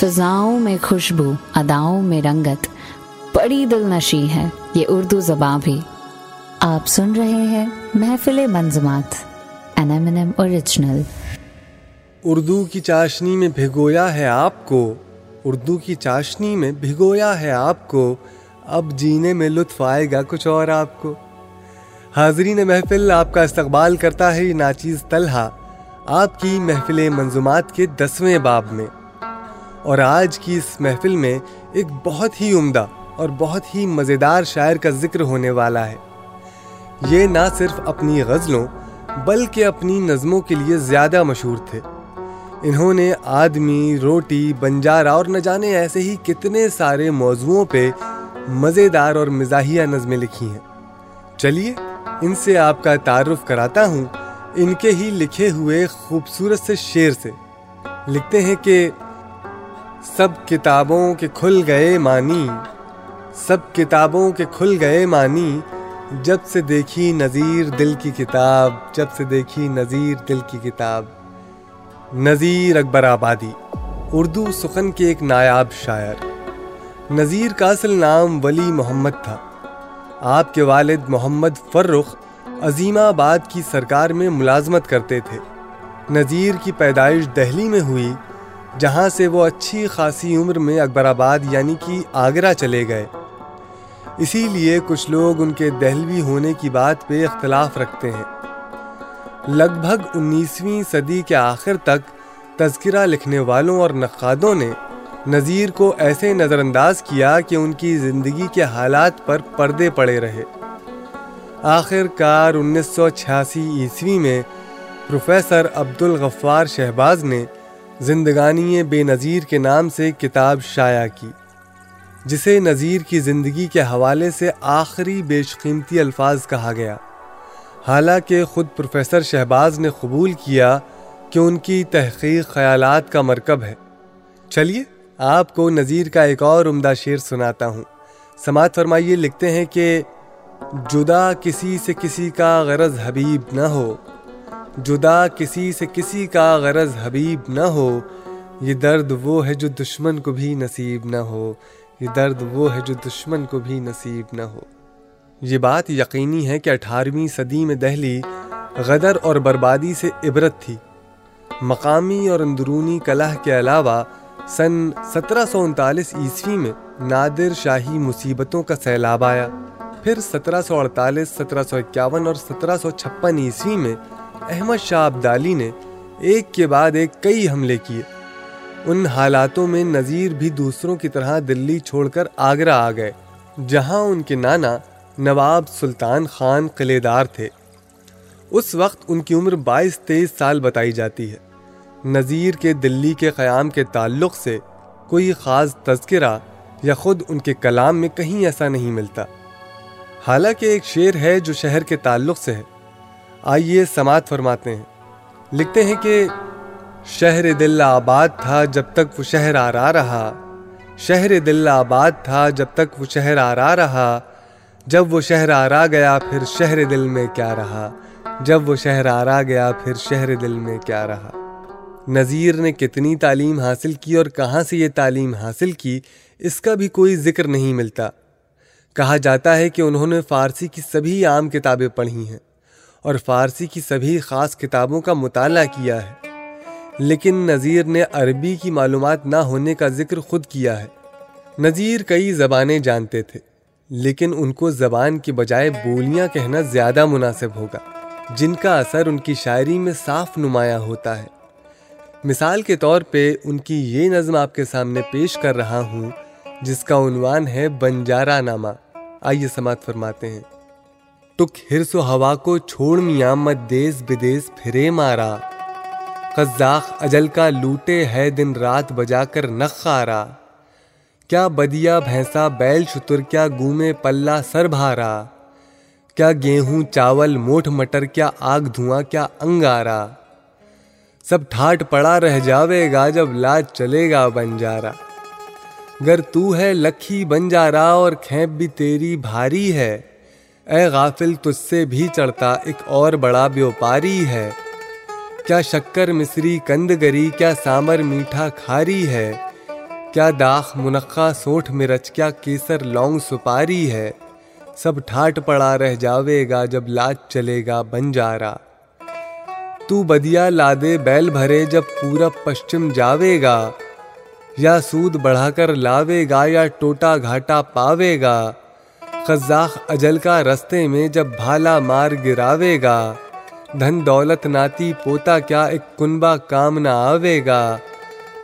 فضاؤں میں خوشبو، اداؤں میں رنگت۔ بڑی دل نشی ہے، یہ اردو زباں بھی۔ آپ سن رہے ہیں محفل منظمات اوریجنل اردو کی چاشنی میں بھگویا ہے آپ کو۔ اردو کی چاشنی میں بھگویا ہے آپ کو۔ اب جینے میں لطف آئے گا کچھ اور آپ کو۔ حاضرین محفل، آپ کا استقبال کرتا ہے یہ ناچیز طلحہ۔ آپ کی محفل منظومات کے دسویں باب میں۔ اور آج کی اس محفل میں ایک بہت ہی عمدہ اور بہت ہی مزیدار شاعر کا ذکر ہونے والا ہے۔ یہ نہ صرف اپنی غزلوں بلکہ اپنی نظموں کے لیے زیادہ مشہور تھے۔ انہوں نے آدمی، روٹی بنجارا اور نہ جانے ایسے ہی کتنے سارے موضوعوں پہ مزیدار اور مزاحیہ نظمیں لکھی ہیں۔ چلیے، ان سے آپ کا تعارف کراتا ہوں۔ ان کے ہی لکھے ہوئے خوبصورت سے شعر سے۔ لکھتے ہیں کہ سب کتابوں کے کھل گئے مانی سب کتابوں کے کھل گئے مانی جب سے دیکھی نظیر دل کی کتاب، جب سے دیکھی نظیر دل کی کتاب۔ نظیر اکبر آبادی، اردو سخن کے ایک نایاب شاعر۔ نظیر کا اصل نام ولی محمد تھا۔ آپ کے والد محمد فرخ عظیم آباد کی سرکار میں ملازمت کرتے تھے۔ نذیر کی پیدائش دہلی میں ہوئی۔ جہاں سے وہ اچھی خاصی عمر میں اکبر آباد یعنی کہ آگرہ چلے گئے۔ اسی لیے کچھ لوگ ان کے دہلوی ہونے کی بات پہ اختلاف رکھتے ہیں۔ لگ بھگ انیسویں صدی کے آخر تک تذکرہ لکھنے والوں اور نقادوں نے نذیر کو ایسے نظر انداز کیا کہ ان کی زندگی کے حالات پر پردے پڑے رہے۔ آخر کار انیس سو چھیاسی عیسوی میں پروفیسر عبد الغفار شہباز نے زندگانی بے نظیر کے نام سے کتاب شائع کی، جسے نظیر کی زندگی کے حوالے سے آخری بیش قیمتی الفاظ کہا گیا۔ حالانکہ خود پروفیسر شہباز نے قبول کیا کہ ان کی تحقیق خیالات کا مرکب ہے۔ چلیے، آپ کو نظیر کا ایک اور عمدہ شعر سناتا ہوں۔ سماعت فرمائیے، لکھتے ہیں کہ جدا کسی سے کسی کا غرض حبیب نہ ہو۔ جدا کسی سے کسی کا غرض حبیب نہ ہو، یہ درد وہ ہے جو دشمن کو بھی نصیب نہ ہو، یہ درد وہ ہے جو دشمن کو بھی نصیب نہ ہو۔ یہ بات یقینی ہے کہ اٹھارہویں صدی میں دہلی غدر اور بربادی سے عبرت تھی۔ مقامی اور اندرونی کلہ کے علاوہ، سن سترہ سو انتالیس عیسوی میں نادر شاہی مصیبتوں کا سیلاب آیا۔ پھر سترہ سو اڑتالیس، سترہ سو اکیاون اور سترہ سو چھپن عیسوی میں احمد شاہ عبدالی نے ایک کے بعد ایک کئی حملے کیے۔ ان حالاتوں میں نذیر بھی دوسروں کی طرح دلی چھوڑ کر آگرہ آ گئے، جہاں ان کے نانا نواب سلطان خان قلعے دار تھے۔ اس وقت ان کی عمر بائیس تیئیس سال بتائی جاتی ہے۔ نذیر کے دلی کے قیام کے تعلق سے کوئی خاص تذکرہ یا خود ان کے کلام میں کہیں ایسا نہیں ملتا۔ حالانکہ ایک شعر ہے جو شہر کے تعلق سے ہے۔ آئیے سماعت فرماتے ہیں۔ لکھتے ہیں کہ شہر دل آباد تھا جب تک وہ شہر آ رہا۔ شہر دل آباد تھا جب تک وہ شہر آ رہا۔ جب وہ شہر آ گیا پھر شہر دل میں کیا رہا۔ جب وہ شہر آ گیا پھر شہر دل میں کیا رہا۔ نذیر نے کتنی تعلیم حاصل کی اور کہاں سے یہ تعلیم حاصل کی، اس کا بھی کوئی ذکر نہیں ملتا۔ کہا جاتا ہے کہ انہوں نے فارسی کی سبھی عام کتابیں پڑھی ہیں۔ اور فارسی کی سبھی خاص کتابوں کا مطالعہ کیا ہے۔ لیکن نذیر نے عربی کی معلومات نہ ہونے کا ذکر خود کیا ہے۔ نذیر کئی زبانیں جانتے تھے، لیکن ان کو زبان کی بجائے بولیاں کہنا زیادہ مناسب ہوگا، جن کا اثر ان کی شاعری میں صاف نمایاں ہوتا ہے۔ مثال کے طور پہ، ان کی یہ نظم آپ کے سامنے پیش کر رہا ہوں، جس کا عنوان ہے بنجارا نامہ آئیے سماعت فرماتے ہیں۔ ٹک ہرس و ہوا کو چھوڑ میاں مت دیس بدیس پھرے مارا۔ قزاق اجل کا لوٹے ہے دن رات بجا کر نخارا کیا بدیا بھینسا بیل شتر، کیا گومے پلہ سر بھارا۔ کیا گیہوں، چاول موٹ مٹر، کیا آگ دھواں، کیا انگارا۔ سب ٹھاٹ پڑا رہ جاوے گا جب لاج چلے گا بنجارا۔ گر تو ہے لکھی بنجارا اور کھیپ بھی تیری بھاری ہے۔ اے غافل تجھ سے بھی چڑھتا ایک اور بڑا بیوپاری ہے۔ کیا شکر مصری کند گری کیا سامر میٹھا کھاری ہے۔ کیا داخ منقع سوٹھ مرچ، کیا کیسر لونگ سپاری ہے۔ سب ٹھاٹ پڑا رہ جاوے گا جب لاج چلے گا بنجارا۔ تو بدیا لادے بیل بھرے جب پورا پشچم جاوے گا۔ یا سود بڑھا کر لاوے گا یا ٹوٹا گھاٹا پاوے گا۔ خزاخ اجل کا رستے میں جب بھالا مار گراوے گا، دھن دولت ناتی پوتا کیا ایک کنبا کام نہ آوے گا۔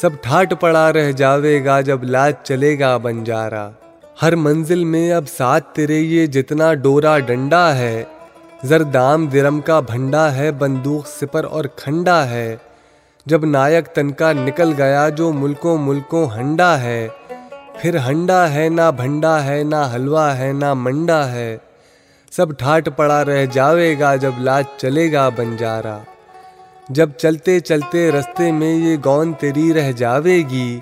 سب ٹھاٹ پڑا رہ جاوے گا جب لاج چلے گا بنجارا۔ ہر منزل میں اب ساتھ تیرے یہ جتنا ڈورا ڈنڈا ہے زردام درم کا بھنڈا ہے، بندوق سپر اور کھنڈا ہے۔ جب نائک تن کا نکل گیا جو ملکوں ملکوں ہنڈا ہے پھر ہنڈا ہے نہ بھنڈا ہے نہ حلوہ ہے نہ منڈا ہے، سب ٹھاٹ پڑا رہ جاوے گا جب لاج چلے گا بنجارا۔ جب چلتے چلتے رستے میں یہ گون تیری رہ جاوے گی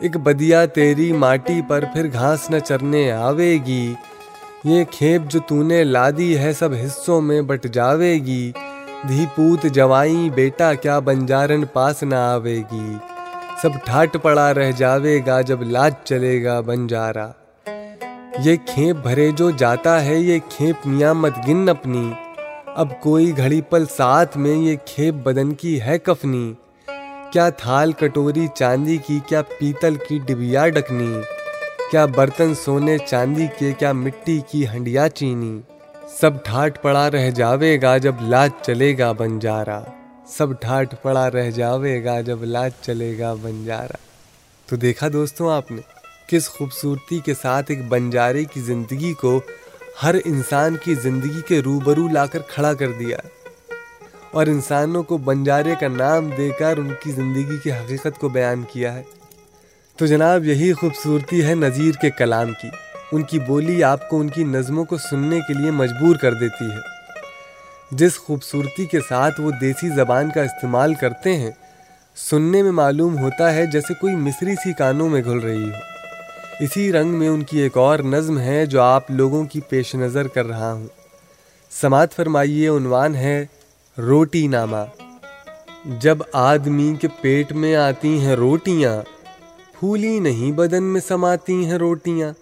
ایک بدیا تیری ماٹی پر پھر گھاس نہ چرنے آوے گی۔ یہ کھیپ جو تو نے لادی ہے سب حصوں میں بٹ جاوے گی۔ دھی پوت جوائیں بیٹا کیا بنجارن پاس نہ آوے گی۔ سب ٹھاٹ پڑا رہ جاوے گا جب لاج چلے گا بنجارا۔ یہ کھیپ بھرے جو جاتا ہے، یہ کھیپ میاں مت گن اپنی۔ اب کوئی گھڑی پل ساتھ میں، یہ کھیپ بدن کی ہے کفنی۔ کیا تھال کٹوری چاندی کی، کیا پیتل کی ڈبیا ڈکنی۔ کیا برتن سونے چاندی کے، کیا مٹی کی ہنڈیا چینی۔ سب ٹھاٹ پڑا رہ جاوے گا جب لاج چلے گا بنجارا۔ سب ٹھاٹ پڑا رہ جاوے گا جب لاج چلے گا بنجارا۔ تو دیکھا دوستوں آپ نے، کس خوبصورتی کے ساتھ ایک بنجارے کی زندگی کو ہر انسان کی زندگی کے روبرو لا کر کھڑا کر دیا۔ اور انسانوں کو بنجارے کا نام دے کر ان کی زندگی کی حقیقت کو بیان کیا ہے۔ تو جناب، یہی خوبصورتی ہے نذیر کے کلام کی۔ ان کی بولی آپ کو ان کی نظموں کو سننے کے لیے مجبور کر دیتی ہے۔ جس خوبصورتی کے ساتھ وہ دیسی زبان کا استعمال کرتے ہیں، سننے میں معلوم ہوتا ہے جیسے کوئی مصری سی کانوں میں گھل رہی ہو۔ اسی رنگ میں ان کی ایک اور نظم ہے جو آپ لوگوں کی پیش نظر کر رہا ہوں۔ سماعت فرمائیے عنوان ہے، روٹی نامہ۔ جب آدمی کے پیٹ میں آتی ہیں روٹیاں پھولی نہیں بدن میں سماتی ہیں روٹیاں۔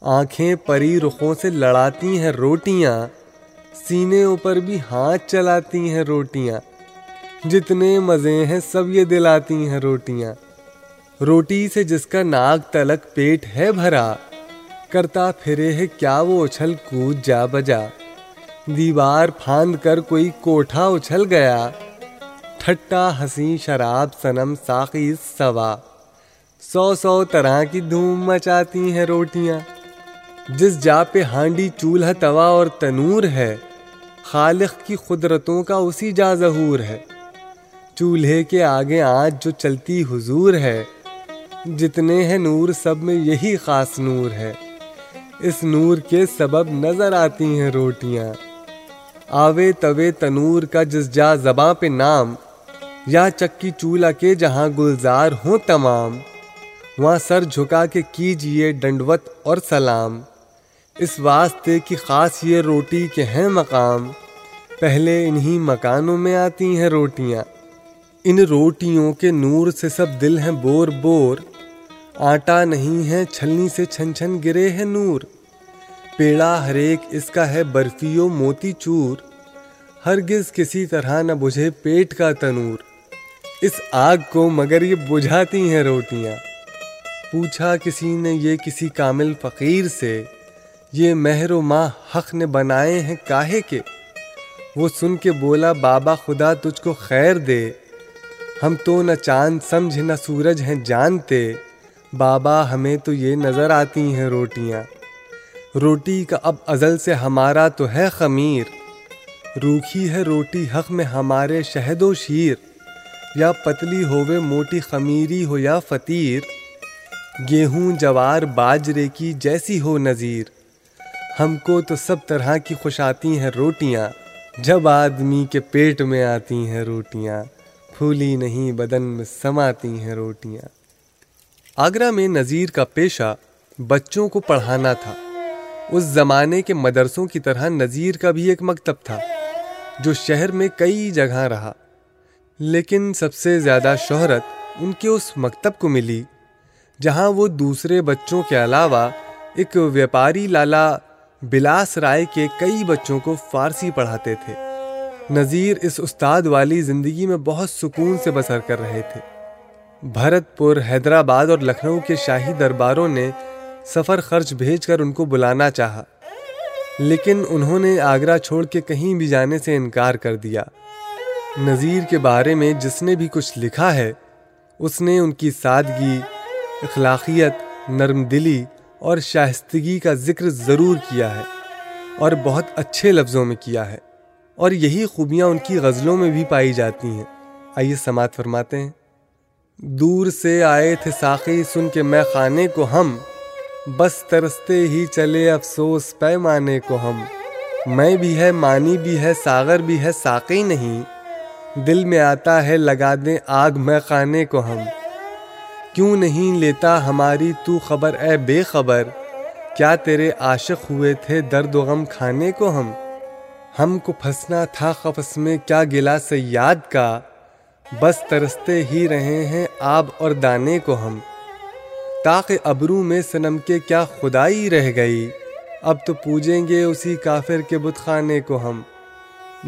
آنکھیں پری رخوں سے لڑاتی ہیں روٹیاں۔ سینے اوپر بھی ہاتھ چلاتی ہیں روٹیاں۔ جتنے مزے ہیں سب یہ دلاتی ہیں روٹیاں۔ روٹی سے جس کا ناک تلک پیٹ ہے بھرا، کرتا پھرے ہے کیا وہ اچھل کود جا بجا۔ دیوار پھاند کر کوئی کوٹھا اچھل گیا۔ ٹھٹا ہنسی شراب سنم ساقی سوا۔ سو سو طرح کی دھوم مچاتی ہیں روٹیاں۔ جس جا پہ ہانڈی چولہا توا اور تنور ہے، خالق کی قدرتوں کا اسی جا ظہور ہے۔ چولہے کے آگے آج جو چلتی حضور ہے، جتنے ہیں نور، سب میں یہی خاص نور ہے۔ اس نور کے سبب نظر آتی ہیں روٹیاں۔ آوے توے تنور کا جس جا زباں پہ نام، یا چکی چولہا کے جہاں گلزار ہوں تمام۔ وہاں سر جھکا کے کیجیے ڈنڈوت اور سلام۔ اس واسطے کی خاص یہ روٹی کے ہیں مقام۔ پہلے انہی مکانوں میں آتی ہیں روٹیاں۔ ان روٹیوں کے نور سے سب دل ہیں بور بور۔ آٹا نہیں ہے چھلنی سے چھن چھن گرے ہیں نور۔ پیڑا ہر ایک اس کا ہے برفیو موتی چور۔ ہرگز کسی طرح نہ بجھے پیٹ کا تنور۔ اس آگ کو مگر یہ بجھاتی ہیں روٹیاں۔ پوچھا کسی نے یہ کسی کامل فقیر سے۔ یہ مہر و ماں حق نے بنائے ہیں کاہے کے۔ وہ سن کے بولا، بابا خدا تجھ کو خیر دے۔ ہم تو نہ چاند سمجھ، نہ سورج ہیں جانتے۔ بابا، ہمیں تو یہ نظر آتی ہیں روٹیاں۔ روٹی کا اب ازل سے ہمارا تو ہے خمیر۔ روکھی ہے روٹی حق میں ہمارے شہد و شیر۔ یا پتلی ہووے موٹی خمیری ہو یا فطیر گیہوں، جوار، باجرے کی جیسی ہو نظیر ہم کو تو سب طرح کی خوش آتی ہیں روٹیاں۔ جب آدمی کے پیٹ میں آتی ہیں روٹیاں، پھولی نہیں بدن میں سماتی ہیں روٹیاں۔ آگرہ میں نذیر کا پیشہ بچوں کو پڑھانا تھا۔ اس زمانے کے مدرسوں کی طرح نذیر کا بھی ایک مکتب تھا، جو شہر میں کئی جگہ رہا۔ لیکن سب سے زیادہ شہرت ان کے اس مکتب کو ملی، جہاں وہ دوسرے بچوں کے علاوہ ایک ویپاری لالا بلاس رائے کے کئی بچوں کو فارسی پڑھاتے تھے۔ نذیر اس استاد والی زندگی میں بہت سکون سے بسر کر رہے تھے۔ بھرت پور، حیدرآباد اور لکھنؤ کے شاہی درباروں نے سفر خرچ بھیج کر ان کو بلانا چاہا۔ لیکن انہوں نے آگرہ چھوڑ کے کہیں بھی جانے سے انکار کر دیا۔ نذیر کے بارے میں جس نے بھی کچھ لکھا ہے، اس نے ان کی سادگی، اخلاقیت، نرم دلی اور شائستگی کا ذکر ضرور کیا ہے اور بہت اچھے لفظوں میں کیا ہے اور یہی خوبیاں ان کی غزلوں میں بھی پائی جاتی ہیں۔ آئیے سماعت فرماتے ہیں۔ دور سے آئے تھے ساقی، سن کے میں خانے کو ہم۔ بس ترستے ہی چلے افسوس، پیمانے کو ہم۔ میں بھی ہے، مانی بھی ہے، ساغر بھی ہے، ساقی نہیں۔ دل میں آتا ہے، لگا دیں آگ میں خانے کو ہم۔ کیوں نہیں لیتا ہماری تو خبر؟ اے بے خبر، کیا تیرے عاشق ہوئے تھے درد و غم کھانے کو ہم؟ ہم کو پھنسنا تھا قفس میں کیا گلا سیاد کا؟ بس ترستے ہی رہے ہیں آب اور دانے کو ہم۔ تاکہ ابرو میں سنم کے کیا خدائی رہ گئی؟ اب تو پوجیں گے اسی کافر کے بت خانے کو ہم۔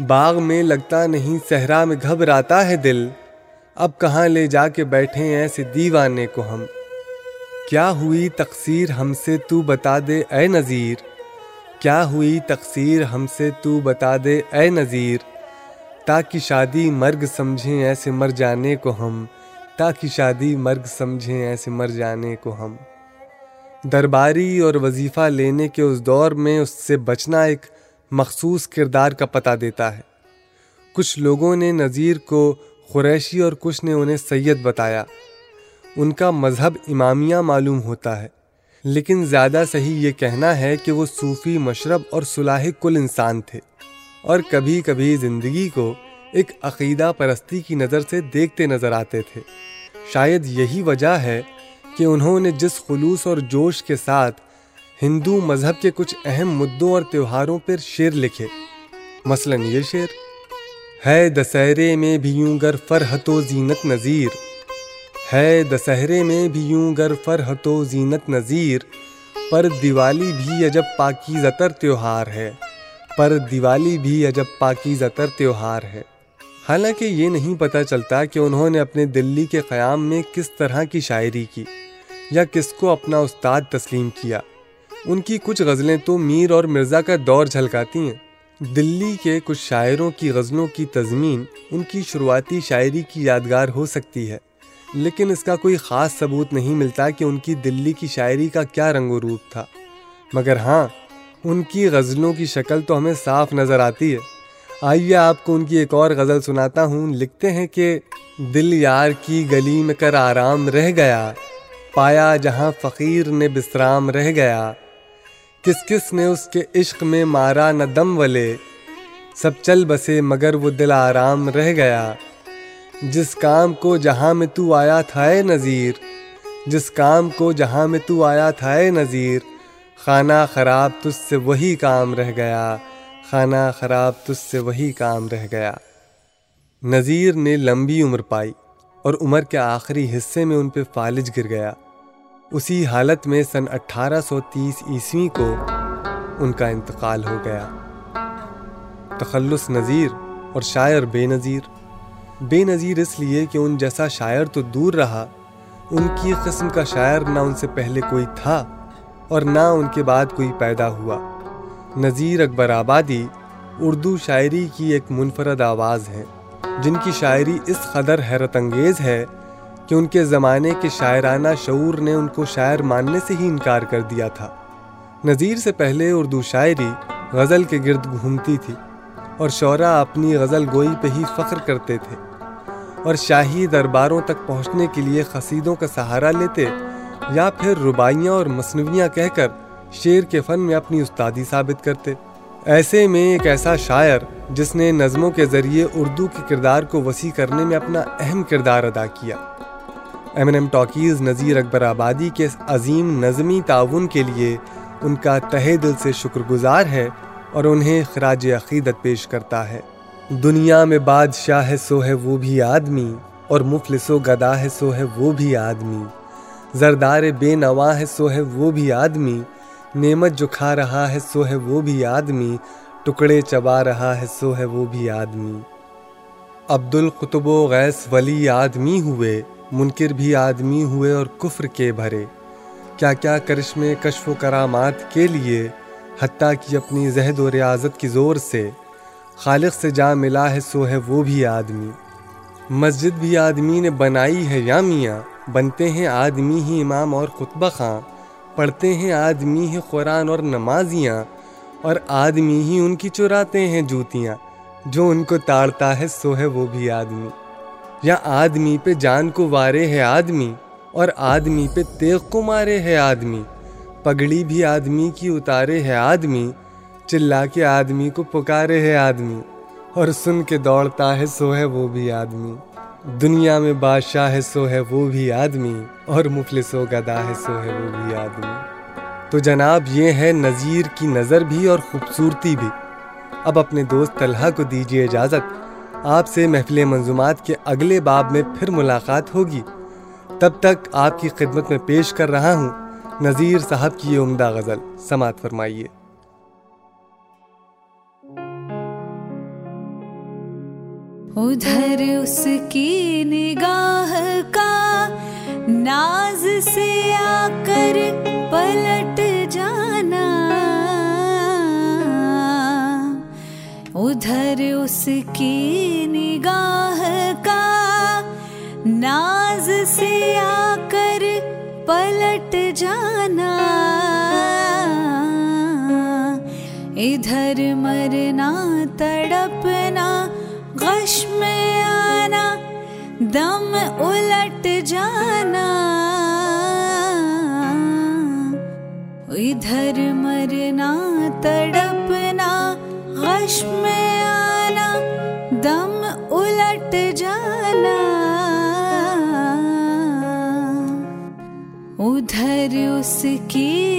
باغ میں لگتا نہیں، صحرا میں گھبراتا ہے دل۔ اب کہاں لے جا کے بیٹھے ایسے دیوانے کو ہم؟ کیا ہوئی تقصیر ہم سے تو بتا دے اے نذیر؟ کیا ہوئی تقصیر ہم سے تو بتا دے اے نذیر؟ تاکہ شادی مرگ سمجھیں ایسے مر جانے کو ہم، تاکہ شادی مرگ سمجھیں ایسے مر جانے کو ہم۔ درباری اور وظیفہ لینے کے اس دور میں اس سے بچنا ایک مخصوص کردار کا پتہ دیتا ہے۔ کچھ لوگوں نے نذیر کو قریشی اور کچھ نے انہیں سید بتایا۔ ان کا مذہب امامیہ معلوم ہوتا ہے، لیکن زیادہ صحیح یہ کہنا ہے کہ وہ صوفی مشرب اور صلاح کل انسان تھے۔ اور کبھی کبھی زندگی کو ایک عقیدہ پرستی کی نظر سے دیکھتے نظر آتے تھے۔ شاید یہی وجہ ہے کہ انہوں نے جس خلوص اور جوش کے ساتھ ہندو مذہب کے کچھ اہم مدعوں اور تہواروں پر شعر لکھے۔ مثلا یہ شعر ہے دسہرے میں بھی یوں گر فرحت و زینت نذیر۔ ہے دسہرے میں بھی یوں گر فرحت و زینت نذیر۔ پر دیوالی بھی عجب پاکی زتر تہوار ہے۔ پر دیوالی بھی عجب پاکی زتر تہوار ہے۔ حالانکہ یہ نہیں پتہ چلتا کہ انہوں نے اپنے دلی کے قیام میں کس طرح کی شاعری کی یا کس کو اپنا استاد تسلیم کیا۔ ان کی کچھ غزلیں تو میر اور مرزا کا دور جھلکاتی ہیں۔ دلی کے کچھ شاعروں کی غزلوں کی تضمین ان کی شروعاتی شاعری کی یادگار ہو سکتی ہے، لیکن اس کا کوئی خاص ثبوت نہیں ملتا کہ ان کی دلی کی شاعری کا کیا رنگ و روپ تھا۔ مگر ہاں ان کی غزلوں کی شکل تو ہمیں صاف نظر آتی ہے۔ آئیے آپ کو ان کی ایک اور غزل سناتا ہوں۔ لکھتے ہیں کہ، دل یار کی گلی میں کر آرام رہ گیا، پایا جہاں فقیر نے بسرام رہ گیا۔ کس کس نے اس کے عشق میں مارا نہ دم ولے؟ سب چل بسے مگر وہ دل آرام رہ گیا۔ جس کام کو جہاں میں تو آیا تھا اے نذیر، جس کام کو جہاں میں تو آیا تھا اے نذیر، خانہ خراب تجھ سے وہی کام رہ گیا۔ خانہ خراب تجھ سے وہی کام رہ گیا۔ نذیر نے لمبی عمر پائی اور عمر کے آخری حصے میں ان پہ فالج گر گیا۔ اسی حالت میں سن اٹھارہ سو تیس عیسوی کو ان کا انتقال ہو گیا۔ تخلص نذیر اور شاعر بے نظیر بے نظیر اس لیے کہ ان جیسا شاعر تو دور رہا، ان کی قسم کا شاعر نہ ان سے پہلے کوئی تھا اور نہ ان کے بعد کوئی پیدا ہوا۔ نذیر اکبر آبادی اردو شاعری کی ایک منفرد آواز ہے، جن کی شاعری اس قدر حیرت انگیز ہے کہ ان کے زمانے کے شاعرانہ شعور نے ان کو شاعر ماننے سے ہی انکار کر دیا تھا۔ نذیر سے پہلے اردو شاعری غزل کے گرد گھومتی تھی اور شعرا اپنی غزل گوئی پہ ہی فخر کرتے تھے اور شاہی درباروں تک پہنچنے کے لیے قصیدوں کا سہارا لیتے یا پھر ربائیاں اور مصنوعیاں کہہ کر شعر کے فن میں اپنی استادی ثابت کرتے۔ ایسے میں ایک ایسا شاعر جس نے نظموں کے ذریعے اردو کے کردار کو وسیع کرنے میں اپنا اہم کردار ادا کیا۔ M N M talkies Nazir Akbarabadi کے عظیم نظمی تعاون کے لیے ان کا تہہ دل سے شکر گزار ہے اور انہیں خراج عقیدت پیش کرتا ہے۔ دنیا میں بادشاہ ہے، سو ہے وہ بھی آدمی، اور مفلس و گدا ہے، سو ہے وہ بھی آدمی۔ زردار بے نوا ہے، سو ہے وہ بھی آدمی۔ نعمت جو کھا رہا ہے، سو ہے وہ بھی آدمی۔ ٹکڑے چبا رہا ہے، سو ہے وہ بھی آدمی۔ عبد القطب و غیس ولی آدمی ہوئے۔ منکر بھی آدمی ہوئے اور کفر کے بھرے۔ کیا کیا کرشمے کشف و کرامات کے لیے، حتیٰ کہ اپنی زہد و ریاضت کی زور سے خالق سے جا ملا ہے سو ہے وہ بھی آدمی۔ مسجد بھی آدمی نے بنائی ہے یا میاں بنتے ہیں آدمی ہی امام اور خطبہ خاں۔ پڑھتے ہیں آدمی ہی قرآن اور نمازیاں، اور آدمی ہی ان کی چراتے ہیں جوتیاں۔ جو ان کو تاڑتا ہے سو ہے وہ بھی آدمی۔ یا آدمی پہ جان کو وارے ہے آدمی اور آدمی پہ تیغ کو مارے ہے آدمی، پگڑی بھی آدمی کی اتارے ہے آدمی، چلا کے آدمی کو پکارے ہے آدمی اور سن کے دوڑتا ہے سو ہے وہ بھی آدمی۔ دنیا میں بادشاہ ہے سو ہے وہ بھی آدمی اور مفلس و گدا ہے سو ہے وہ بھی آدمی۔ تو جناب یہ ہے نظیر کی نظر بھی اور خوبصورتی بھی۔ اب اپنے دوست طلحہ کو دیجیے اجازت۔ آپ سے محفل منظومات کے اگلے باب میں پھر ملاقات ہوگی۔ تب تک آپ کی خدمت میں پیش کر رہا ہوں نذیر صاحب کی یہ عمدہ غزل۔ سماعت فرمائیے۔ ادھر اس کی نگاہ کا ناز سے آ کر پلٹ ادھر اس کی نگاہ کا ناز سے آ کر پلٹ جانا۔ ادھر مرنا، تڑپنا غش میں آنا، دم الٹ جانا۔ ادھر مرنا تڑپنا غش میں آنا، دم الٹ جانا۔ ادھر اس کی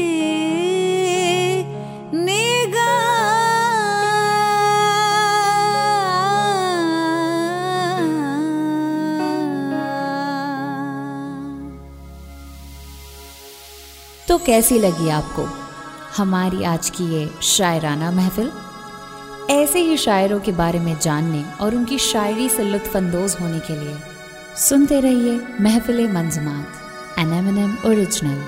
تو کیسی لگی آپ کو ہماری آج کی یہ شاعرانہ محفل؟ ایسے ہی شاعروں کے بارے میں جاننے اور ان کی شاعری سے لطف اندوز ہونے کے لیے سنتے رہیے محفل منظمات N M N M original